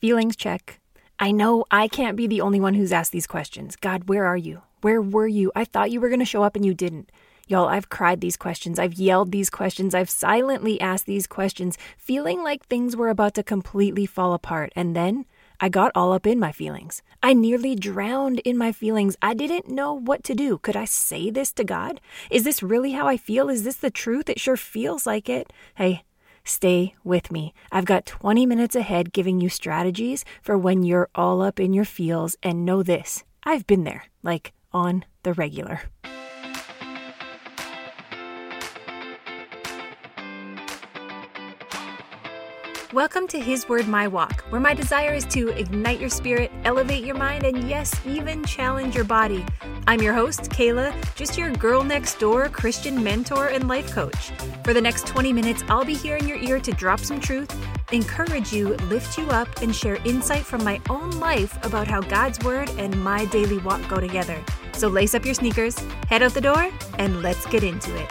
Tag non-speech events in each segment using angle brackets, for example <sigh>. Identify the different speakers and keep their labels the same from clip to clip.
Speaker 1: Feelings check. I know I can't be the only one who's asked these questions. God, where are you? Where were you? I thought you were going to show up and you didn't. Y'all, I've cried these questions. I've yelled these questions. I've silently asked these questions, feeling like things were about to completely fall apart. And then I got all up in my feelings. I nearly drowned in my feelings. I didn't know what to do. Could I say this to God? Is this really how I feel? Is this the truth? It sure feels like it. Hey, stay with me. I've got 20 minutes ahead giving you strategies for when you're all up in your feels. And know this I've been there, like on the regular. Welcome to His Word My Walk, where my desire is to ignite your spirit, elevate your mind, and yes, even challenge your body. I'm your host, Kaela, just your girl next door Christian mentor and life coach. For the next 20 minutes, I'll be here in your ear to drop some truth, encourage you, lift you up, and share insight from my own life about how God's Word and my daily walk go together. So lace up your sneakers, head out the door, and let's get into it.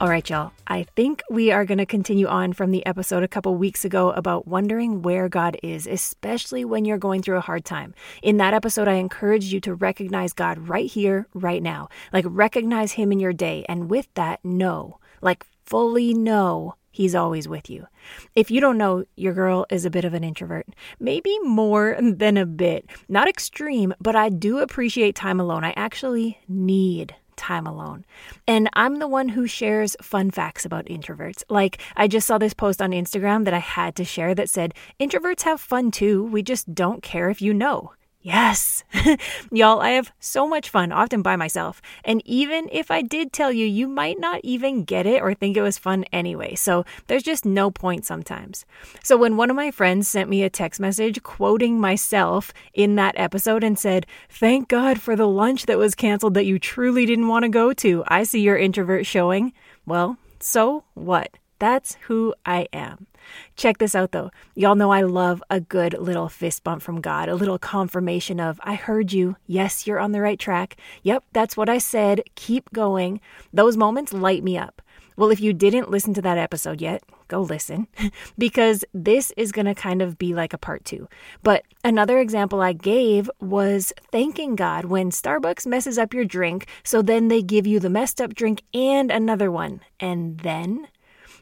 Speaker 1: All right, y'all. I think we are going to continue on from the episode a couple weeks ago about wondering where God is, especially when you're going through a hard time. In that episode, I encouraged you to recognize God right here, right now. Like, recognize Him in your day. And with that, know, like, fully know He's always with you. If you don't know, your girl is a bit of an introvert. Maybe more <laughs> than a bit. Not extreme, but I do appreciate time alone. I actually need time alone. And I'm the one who shares fun facts about introverts. Like, I just saw this post on Instagram that I had to share that said, Introverts have fun too. We just don't care if you know. Yes. <laughs> Y'all, I have so much fun, often by myself. And even if I did tell you, you might not even get it or think it was fun anyway. So there's just no point sometimes. So when one of my friends sent me a text message quoting myself in that episode and said, Thank God for the lunch that was canceled that you truly didn't want to go to. I see your introvert showing. Well, so what? That's who I am. Check this out though. Y'all know I love a good little fist bump from God, a little confirmation of, I heard you. Yes, you're on the right track. Yep, that's what I said. Keep going. Those moments light me up. Well, if you didn't listen to that episode yet, go listen <laughs> because this is going to kind of be like a part two. But another example I gave was thanking God when Starbucks messes up your drink, so then they give you the messed up drink and another one. And then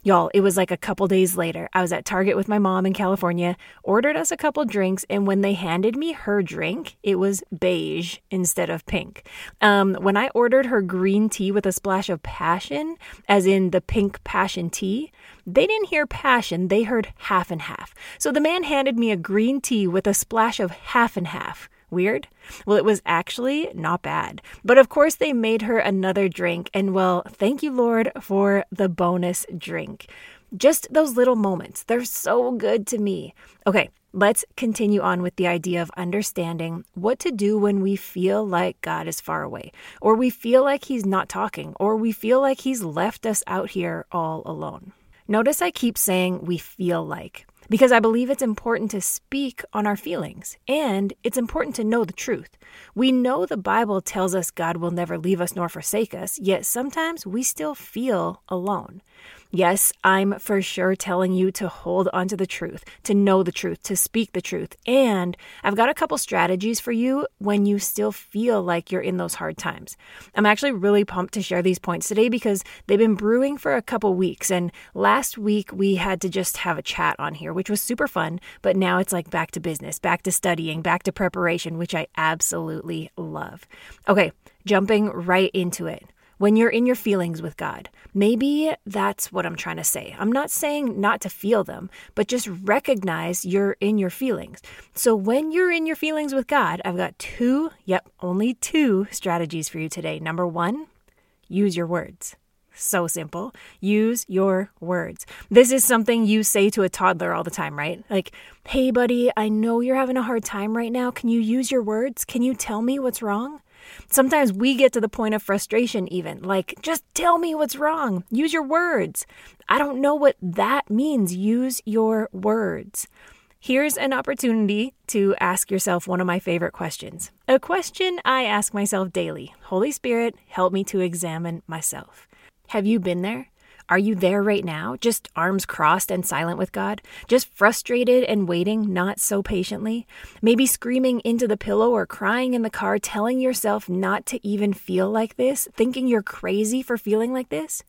Speaker 1: Y'all, it was like a couple days later. I was at Target with my mom in California, ordered us a couple drinks, and when they handed me her drink, it was beige instead of pink. Um, when I ordered her green tea with a splash of passion, as in the pink passion tea, they didn't hear passion, they heard half and half. So the man handed me a green tea with a splash of half and half. Weird? Well, it was actually not bad. But of course, they made her another drink, and well, thank you, Lord, for the bonus drink. Just those little moments, they're so good to me. Okay, let's continue on with the idea of understanding what to do when we feel like God is far away, or we feel like He's not talking, or we feel like He's left us out here all alone. Notice I keep saying we feel like because I believe it's important to speak on our feelings and it's important to know the truth. We know the Bible tells us God will never leave us nor forsake us, yet sometimes we still feel alone. Yes, I'm for sure telling you to hold onto the truth, to know the truth, to speak the truth. And I've got a couple strategies for you when you still feel like you're in those hard times. I'm actually really pumped to share these points today because they've been brewing for a couple weeks. And last week we had to just have a chat on here, which was super fun. But now it's like back to business, back to studying, back to preparation, which I absolutely love. Okay, jumping right into it when you're in your feelings with God. Maybe that's what I'm trying to say. I'm not saying not to feel them, but just recognize you're in your feelings. So when you're in your feelings with God, I've got two, yep, only two strategies for you today. Number one, use your words. So simple. Use your words. This is something you say to a toddler all the time, right? Like, hey, buddy, I know you're having a hard time right now. Can you use your words? Can you tell me what's wrong? Sometimes we get to the point of frustration, even like, just tell me what's wrong. Use your words. I don't know what that means. Use your words. Here's an opportunity to ask yourself one of my favorite questions. A question I ask myself daily Holy Spirit, help me to examine myself. Have you been there? Are you there right now, just arms crossed and silent with God? Just frustrated and waiting, not so patiently? Maybe screaming into the pillow or crying in the car, telling yourself not to even feel like this, thinking you're crazy for feeling like this?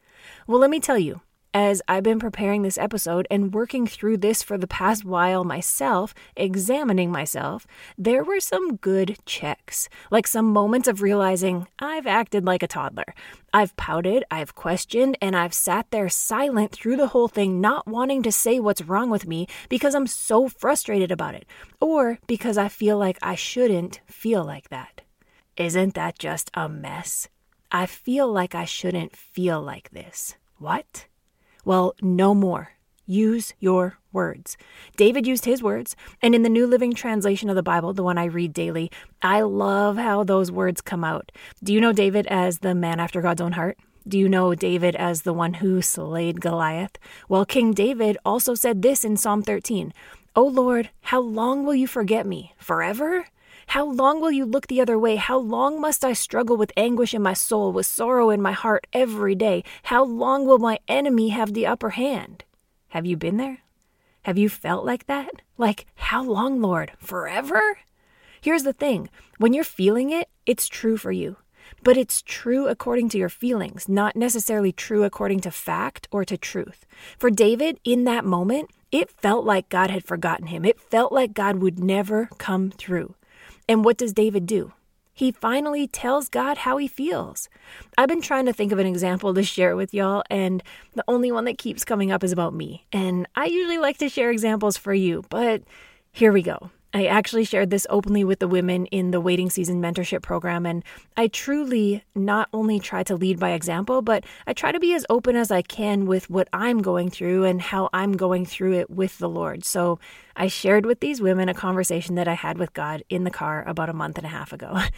Speaker 1: Well, let me tell you, as I've been preparing this episode and working through this for the past while myself, examining myself, there were some good checks, like some moments of realizing I've acted like a toddler. I've pouted, I've questioned, and I've sat there silent through the whole thing, not wanting to say what's wrong with me because I'm so frustrated about it, or because I feel like I shouldn't feel like that. Isn't that just a mess? I feel like I shouldn't feel like this. What? Well, no more. Use your words. David used his words, and in the New Living Translation of the Bible, the one I read daily, I love how those words come out. Do you know David as the man after God's own heart? Do you know David as the one who slayed Goliath? Well, King David also said this in Psalm 13 O Lord, how long will you forget me? Forever? How long will you look the other way? How long must I struggle with anguish in my soul, with sorrow in my heart every day? How long will my enemy have the upper hand? Have you been there? Have you felt like that? Like, how long, Lord? Forever? Here's the thing when you're feeling it, it's true for you. But it's true according to your feelings, not necessarily true according to fact or to truth. For David, in that moment, it felt like God had forgotten him. It felt like God would never come through. And what does David do? He finally tells God how he feels. I've been trying to think of an example to share with y'all, and the only one that keeps coming up is about me. And I usually like to share examples for you, but here we go. I actually shared this openly with the women in the waiting season mentorship program. And I truly not only try to lead by example, but I try to be as open as I can with what I'm going through and how I'm going through it with the Lord. So I shared with these women a conversation that I had with God in the car about a month and a half ago. <laughs>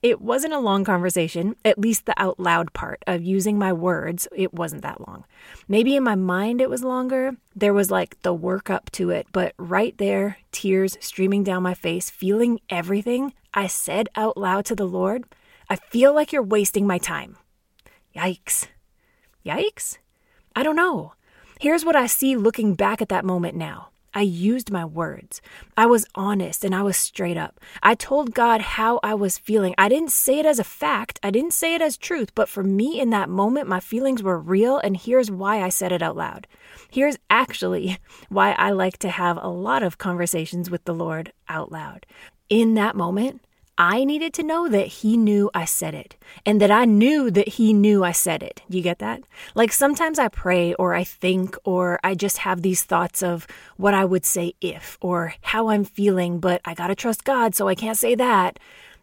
Speaker 1: It wasn't a long conversation, at least the out loud part of using my words, it wasn't that long. Maybe in my mind it was longer. There was like the work up to it, but right there, tears streaming down my face, feeling everything, I said out loud to the Lord, I feel like you're wasting my time. Yikes. Yikes? I don't know. Here's what I see looking back at that moment now. I used my words. I was honest and I was straight up. I told God how I was feeling. I didn't say it as a fact, I didn't say it as truth, but for me in that moment, my feelings were real, and here's why I said it out loud. Here's actually <laughs> why I like to have a lot of conversations with the Lord out loud. In that moment, I needed to know that he knew I said it and that I knew that he knew I said it. You get that? Like sometimes I pray or I think or I just have these thoughts of what I would say if or how I'm feeling, but I gotta trust God, so I can't say that.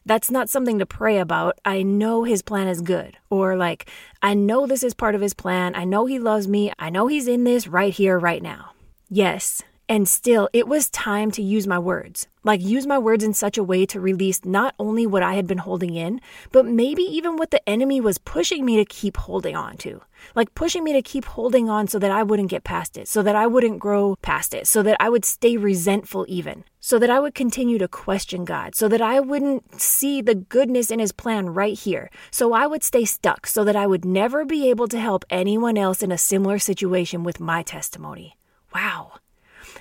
Speaker 1: That's not something to pray about. I know his plan is good. Or like, I know this is part of his plan. I know he loves me. I know he's in this right here, right now. Yes, and still, it was time to use my words. Like, use my words in such a way to release not only what I had been holding in, but maybe even what the enemy was pushing me to keep holding on to. Like, pushing me to keep holding on so that I wouldn't get past it, so that I wouldn't grow past it, so that I would stay resentful, even, so that I would continue to question God, so that I wouldn't see the goodness in His plan right here, so I would stay stuck, so that I would never be able to help anyone else in a similar situation with my testimony. Wow.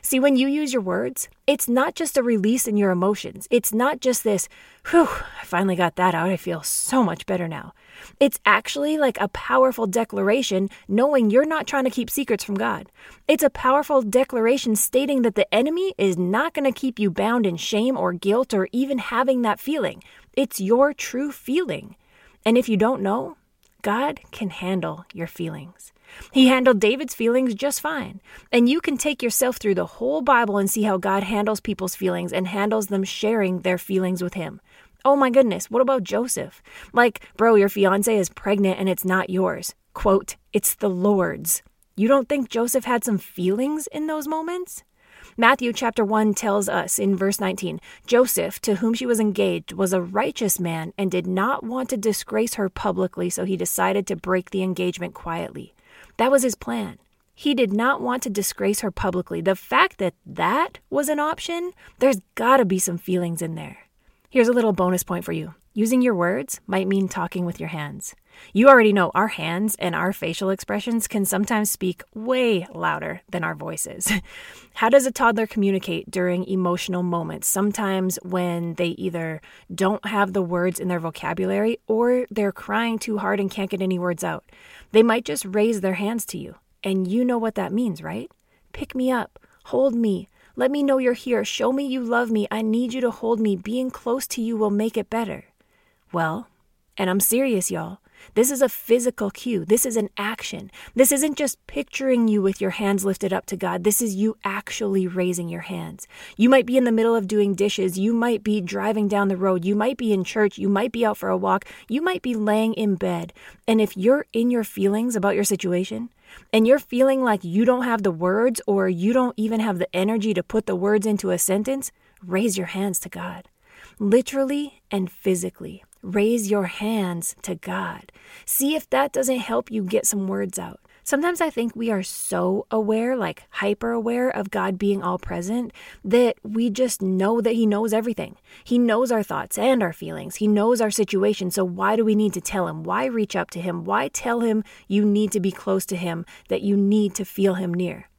Speaker 1: See, when you use your words, it's not just a release in your emotions. It's not just this, whew, I finally got that out. I feel so much better now. It's actually like a powerful declaration knowing you're not trying to keep secrets from God. It's a powerful declaration stating that the enemy is not going to keep you bound in shame or guilt or even having that feeling. It's your true feeling. And if you don't know, God can handle your feelings. He handled David's feelings just fine. And you can take yourself through the whole Bible and see how God handles people's feelings and handles them sharing their feelings with Him. Oh my goodness, what about Joseph? Like, bro, your fiance is pregnant and it's not yours. Quote, it's the Lord's. You don't think Joseph had some feelings in those moments? Matthew chapter 1 tells us in verse 19 Joseph, to whom she was engaged, was a righteous man and did not want to disgrace her publicly, so he decided to break the engagement quietly. That was his plan. He did not want to disgrace her publicly. The fact that that was an option, there's got to be some feelings in there. Here's a little bonus point for you. Using your words might mean talking with your hands. You already know our hands and our facial expressions can sometimes speak way louder than our voices. <laughs> How does a toddler communicate during emotional moments? Sometimes when they either don't have the words in their vocabulary or they're crying too hard and can't get any words out. They might just raise their hands to you. And you know what that means, right? Pick me up, hold me, let me know you're here, show me you love me, I need you to hold me. Being close to you will make it better. Well, and I'm serious, y'all. This is a physical cue. This is an action. This isn't just picturing you with your hands lifted up to God. This is you actually raising your hands. You might be in the middle of doing dishes. You might be driving down the road. You might be in church. You might be out for a walk. You might be laying in bed. And if you're in your feelings about your situation, and you're feeling like you don't have the words or you don't even have the energy to put the words into a sentence, raise your hands to God. Literally and physically. Raise your hands to God. See if that doesn't help you get some words out. Sometimes I think we are so aware, like hyper aware of God being all present, that we just know that He knows everything. He knows our thoughts and our feelings. He knows our situation. So why do we need to tell Him? Why reach up to Him? Why tell Him you need to be close to Him, that you need to feel Him near?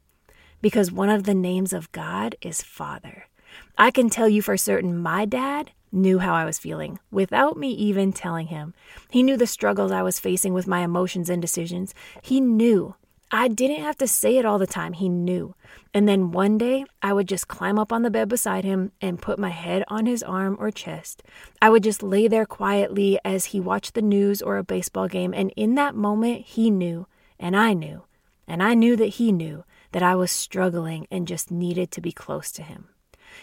Speaker 1: Because one of the names of God is Father. I can tell you for certain my dad knew how I was feeling without me even telling him. He knew the struggles I was facing with my emotions and decisions. He knew. I didn't have to say it all the time. He knew. And then one day, I would just climb up on the bed beside him and put my head on his arm or chest. I would just lay there quietly as he watched the news or a baseball game. And in that moment, he knew, and I knew, and I knew that he knew that I was struggling and just needed to be close to him.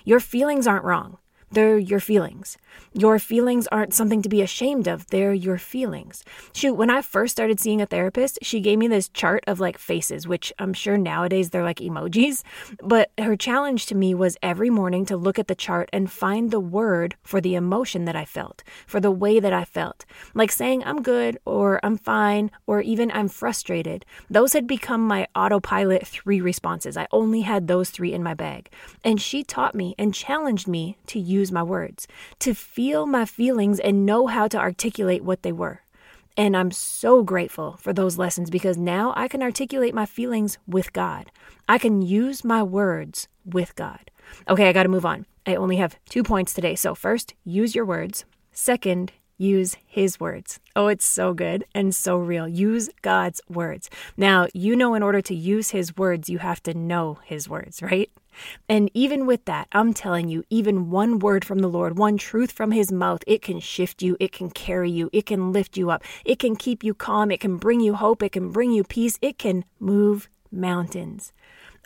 Speaker 1: Your feelings aren't wrong. They're your feelings. Your feelings aren't something to be ashamed of. They're your feelings. Shoot, when I first started seeing a therapist, she gave me this chart of like faces, which I'm sure nowadays they're like emojis. But her challenge to me was every morning to look at the chart and find the word for the emotion that I felt, for the way that I felt. Like saying I'm good or I'm fine or even I'm frustrated. Those had become my autopilot three responses. I only had those three in my bag. And she taught me and challenged me to use use my words, to feel my feelings and know how to articulate what they were. And I'm so grateful for those lessons because now I can articulate my feelings with God. I can use my words with God. Okay, I got to move on. I only have two points today. So, first, use your words. Second, use his words. Oh, it's so good and so real. Use God's words. Now, you know, in order to use his words, you have to know his words, right? And even with that, I'm telling you, even one word from the Lord, one truth from his mouth, it can shift you, it can carry you, it can lift you up, it can keep you calm, it can bring you hope, it can bring you peace, it can move mountains.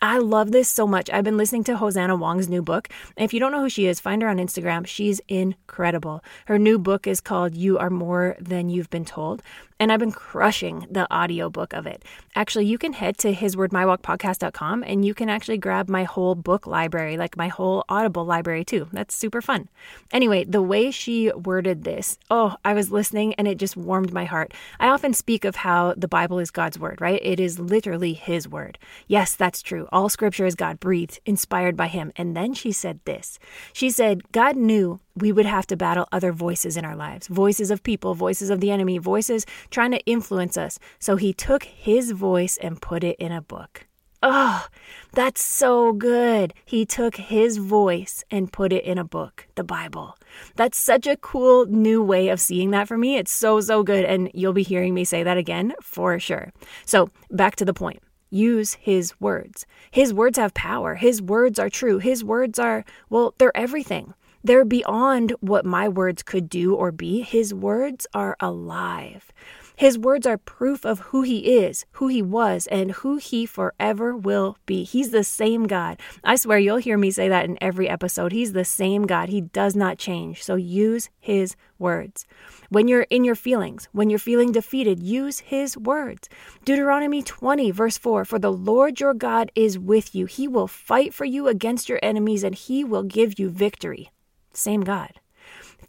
Speaker 1: I love this so much. I've been listening to Hosanna Wong's new book. If you don't know who she is, find her on Instagram. She's incredible. Her new book is called You Are More Than You've Been Told and I've been crushing the audiobook of it. Actually, you can head to hiswordmywalkpodcast.com and you can actually grab my whole book library, like my whole Audible library too. That's super fun. Anyway, the way she worded this, oh, I was listening and it just warmed my heart. I often speak of how the Bible is God's word, right? It is literally his word. Yes, that's true. All scripture is God breathed, inspired by him. And then she said this. She said, God knew we would have to battle other voices in our lives voices of people, voices of the enemy, voices trying to influence us. So he took his voice and put it in a book. Oh, that's so good. He took his voice and put it in a book, the Bible. That's such a cool new way of seeing that for me. It's so, so good. And you'll be hearing me say that again for sure. So, back to the point use his words. His words have power. His words are true. His words are, well, they're everything. They're beyond what my words could do or be. His words are alive. His words are proof of who he is, who he was, and who he forever will be. He's the same God. I swear you'll hear me say that in every episode. He's the same God. He does not change. So use his words. When you're in your feelings, when you're feeling defeated, use his words. Deuteronomy 20, verse 4 For the Lord your God is with you. He will fight for you against your enemies, and he will give you victory. Same God.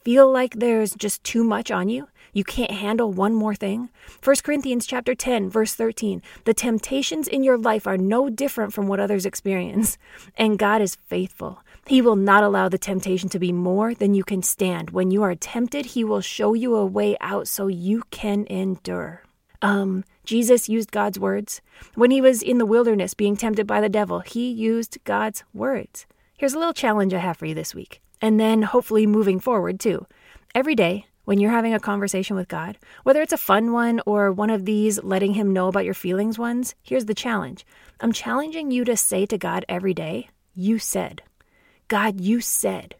Speaker 1: Feel like there's just too much on you? You can't handle one more thing? 1 Corinthians chapter 10 verse 13. The temptations in your life are no different from what others experience, and God is faithful. He will not allow the temptation to be more than you can stand. When you are tempted, He will show you a way out so you can endure. Um, Jesus used God's words. When he was in the wilderness being tempted by the devil, he used God's words. Here's a little challenge I have for you this week, and then hopefully moving forward too. Every day, when you're having a conversation with God, whether it's a fun one or one of these letting Him know about your feelings ones, here's the challenge. I'm challenging you to say to God every day, You said. God, you said.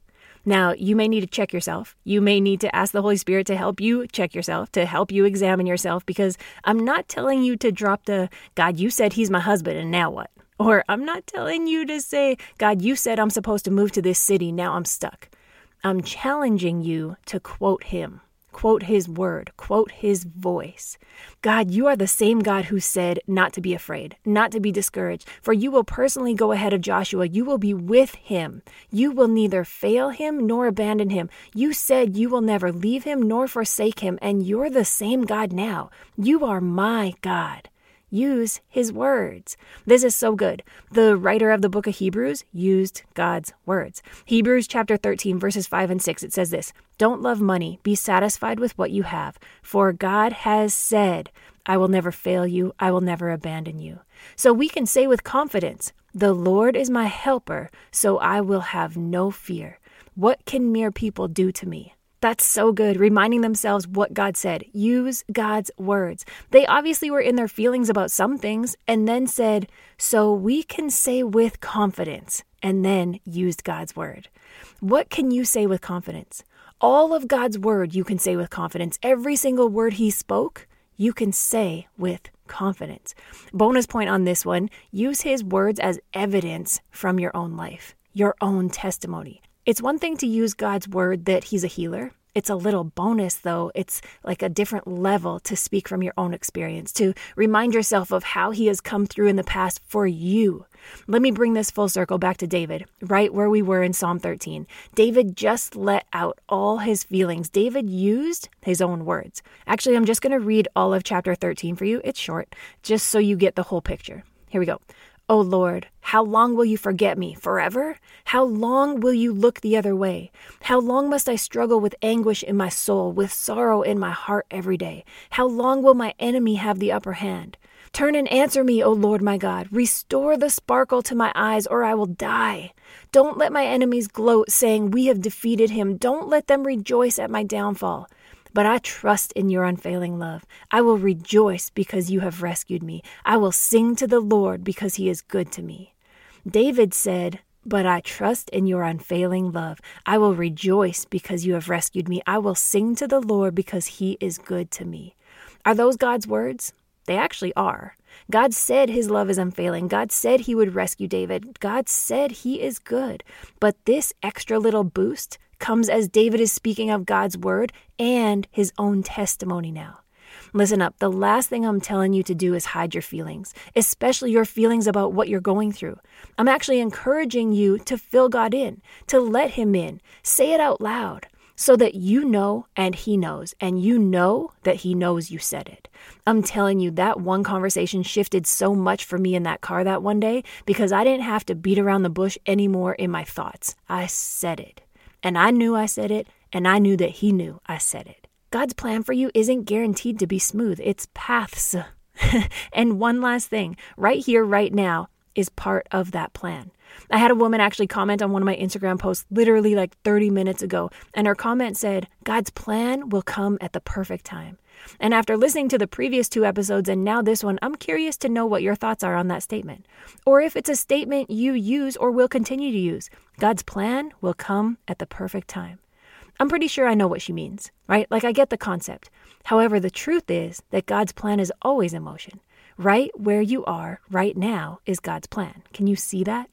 Speaker 1: Now, you may need to check yourself. You may need to ask the Holy Spirit to help you check yourself, to help you examine yourself, because I'm not telling you to drop the God, you said he's my husband, and now what? Or I'm not telling you to say, God, you said I'm supposed to move to this city, now I'm stuck. I'm challenging you to quote him quote his word, quote his voice. God, you are the same God who said not to be afraid, not to be discouraged, for you will personally go ahead of Joshua. You will be with him. You will neither fail him nor abandon him. You said you will never leave him nor forsake him, and you're the same God now. You are my God use his words. This is so good. The writer of the book of Hebrews used God's words. Hebrews chapter 13, verses 5 and 6, it says this Don't love money, be satisfied with what you have, for God has said, I will never fail you, I will never abandon you. So we can say with confidence, The Lord is my helper, so I will have no fear. What can mere people do to me? That's so good, reminding themselves what God said. Use God's words. They obviously were in their feelings about some things and then said, So we can say with confidence, and then used God's word. What can you say with confidence? All of God's word you can say with confidence. Every single word He spoke, you can say with confidence. Bonus point on this one use His words as evidence from your own life, your own testimony. It's one thing to use God's word that He's a healer. It's a little bonus, though. It's like a different level to speak from your own experience, to remind yourself of how He has come through in the past for you. Let me bring this full circle back to David, right where we were in Psalm 13. David just let out all his feelings. David used his own words. Actually, I'm just going to read all of chapter 13 for you. It's short, just so you get the whole picture. Here we go. O Lord, how long will you forget me? Forever? How long will you look the other way? How long must I struggle with anguish in my soul, with sorrow in my heart every day? How long will my enemy have the upper hand? Turn and answer me, O Lord my God. Restore the sparkle to my eyes, or I will die. Don't let my enemies gloat, saying, We have defeated him. Don't let them rejoice at my downfall. But I trust in your unfailing love. I will rejoice because you have rescued me. I will sing to the Lord because he is good to me. David said, But I trust in your unfailing love. I will rejoice because you have rescued me. I will sing to the Lord because he is good to me. Are those God's words? They actually are. God said his love is unfailing. God said he would rescue David. God said he is good. But this extra little boost comes as David is speaking of God's word and his own testimony now. Listen up, the last thing I'm telling you to do is hide your feelings, especially your feelings about what you're going through. I'm actually encouraging you to fill God in, to let Him in. Say it out loud so that you know and He knows, and you know that He knows you said it. I'm telling you, that one conversation shifted so much for me in that car that one day because I didn't have to beat around the bush anymore in my thoughts. I said it. And I knew I said it, and I knew that He knew I said it. God's plan for you isn't guaranteed to be smooth, it's paths. <laughs> and one last thing right here, right now, is part of that plan. I had a woman actually comment on one of my Instagram posts literally like 30 minutes ago, and her comment said, God's plan will come at the perfect time. And after listening to the previous two episodes and now this one, I'm curious to know what your thoughts are on that statement. Or if it's a statement you use or will continue to use. God's plan will come at the perfect time. I'm pretty sure I know what she means, right? Like I get the concept. However, the truth is that God's plan is always in motion. Right where you are right now is God's plan. Can you see that?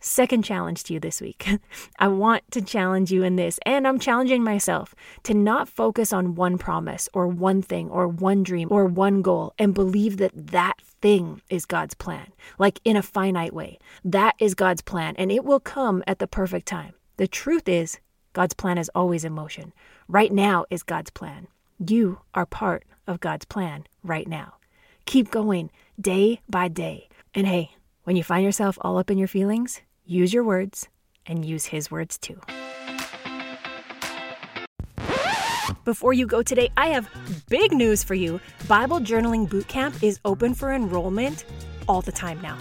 Speaker 1: Second challenge to you this week. <laughs> I want to challenge you in this, and I'm challenging myself to not focus on one promise or one thing or one dream or one goal and believe that that thing is God's plan, like in a finite way. That is God's plan, and it will come at the perfect time. The truth is, God's plan is always in motion. Right now is God's plan. You are part of God's plan right now. Keep going day by day. And hey, when you find yourself all up in your feelings, use your words, and use His words too. Before you go today, I have big news for you. Bible Journaling Bootcamp is open for enrollment all the time now.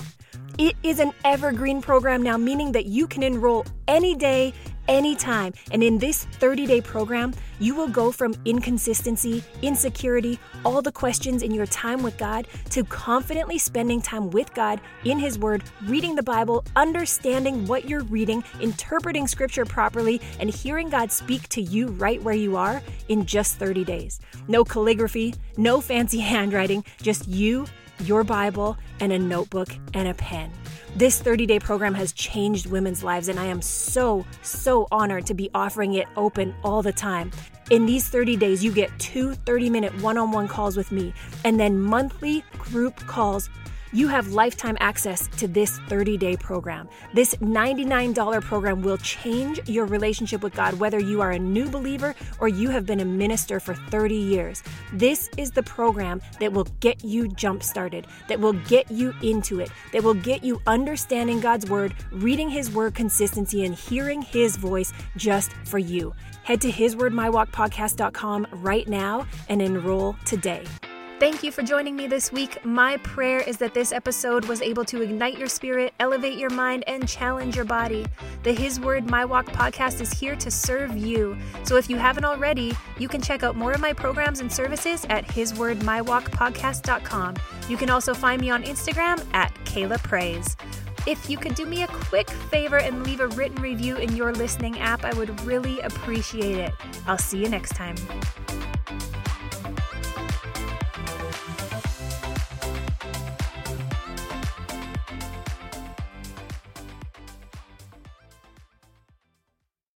Speaker 1: It is an evergreen program now, meaning that you can enroll any day, anytime. And in this 30 day program, you will go from inconsistency, insecurity, all the questions in your time with God to confidently spending time with God in His Word, reading the Bible, understanding what you're reading, interpreting Scripture properly, and hearing God speak to you right where you are in just 30 days. No calligraphy, no fancy <laughs> handwriting, just you, your Bible, and a notebook and a pen. This 30 day program has changed women's lives, and I am so, so honored to be offering it open all the time. In these 30 days, you get two 30 minute one on one calls with me, and then monthly group calls you have lifetime access to this 30 day program. This $99 program will change your relationship with God, whether you are a new believer or you have been a minister for 30 years. This is the program that will get you jump started, that will get you into it, that will get you understanding God's word, reading His word consistency, and hearing His voice just for you. Head to hiswordmywalkpodcast.com right now and enroll today. Thank you for joining me this week. My prayer is that this episode was able to ignite your spirit, elevate your mind, and challenge your body. The His Word My Walk podcast is here to serve you. So if you haven't already, you can check out more of my programs and services at hiswordmywalkpodcast.com. You can also find me on Instagram at Kaela Praise. If you could do me a quick favor and leave a written review in your listening app, I would really appreciate it. I'll see you next time.